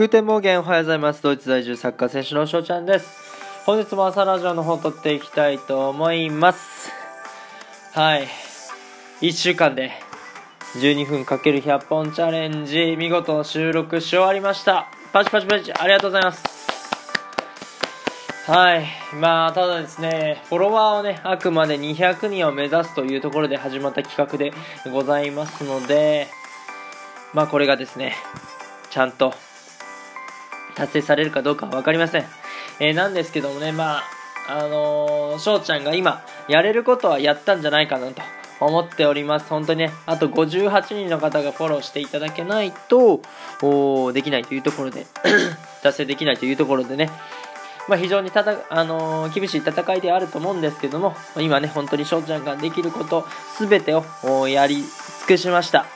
Guten Morgen おはようございます。ドイツ在住サッカー選手の翔ちゃんです。本日も朝ラジオの方撮っていきたいと思います。はい。1週間で12分 ×100 本チャレンジ、見事収録し終わりました。パチパチパチ、ありがとうございます。はい。まあ、ただですね、フォロワーをね、あくまで200人を目指すというところで始まった企画でございますので、まあこれがですね、ちゃんと達成されるかどうかは分かりません。えーなんですけどもね、まあ、あのー、翔ちゃんが今、やれることはやったんじゃないかなと思っております。本当にね、あと58人の方がフォローしていただけないと、おできないというところで、達成できないというところでね、まあ、非常にたた、あのー厳しい戦いであると思うんですけども、今ね、本当に翔ちゃんができること、すべてをやり尽くしました。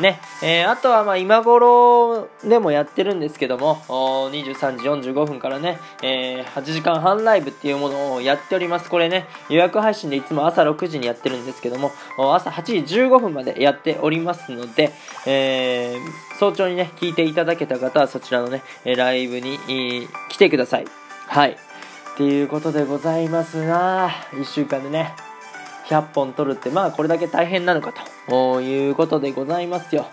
ね、えーあとはまあ今頃でもやってるんですけども、23時45分からね、えー8時間半ライブっていうものをやっております。これね、予約配信でいつも朝6時にやってるんですけども、朝8時15分までやっておりますので、えー早朝にね、聞いていただけた方はそちらのね、ライブに、来てください。はい。っていうことでございますな1週間でね、100本取るってまあこれだけ大変なのかと。いうことでございますよ。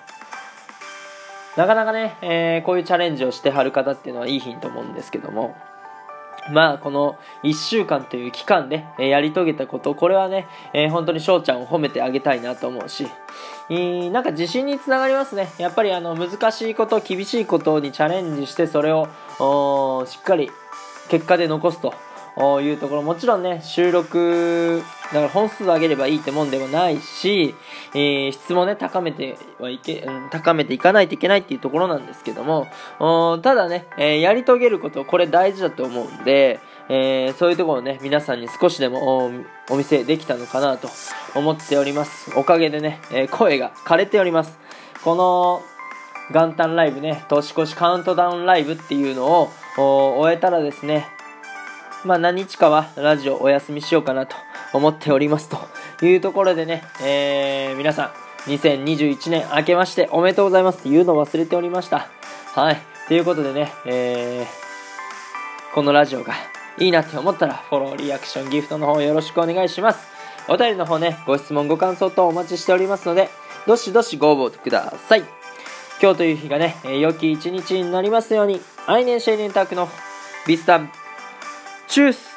なかなかね、えーこういうチャレンジをしてはる方っていうのはいいヒント思うんですけども。まあこの1週間という期間で、えやり遂げたことこれはね、えー本当に翔ちゃんを褒めてあげたいなと思うし。えーなんか自信につながりますね。やっぱりあの難しいこと厳しいことにチャレンジしてそれをしっかり結果で残すと。いうところ。もちろんね収録だから本数を上げればいいってもんでもないし、えー質もね高めてはいけ、高めていかないといけないっていうところなんですけどもただね、えーやり遂げることこれ大事だと思うんで、えーそういうところをね皆さんに少しでもお見せできたのかなと思っております。おかげでね、え声が枯れております。この元旦ライブね年越しカウントダウンライブっていうのを終えたらですねまあ何日かはラジオお休みしようかなと思っておりますというところでね、えー皆さん2021年明けましておめでとうございます。言うの忘れておりました。はい。ということでね、えーこのラジオがいいなって思ったらフォローリアクションギフトの方よろしくお願いします。お便りの方ねご質問ご感想等お待ちしておりますのでどしどしご応募ください。今日という日がね、え良き一日になりますように、アイネンシェイネンタクのビスタン、チュース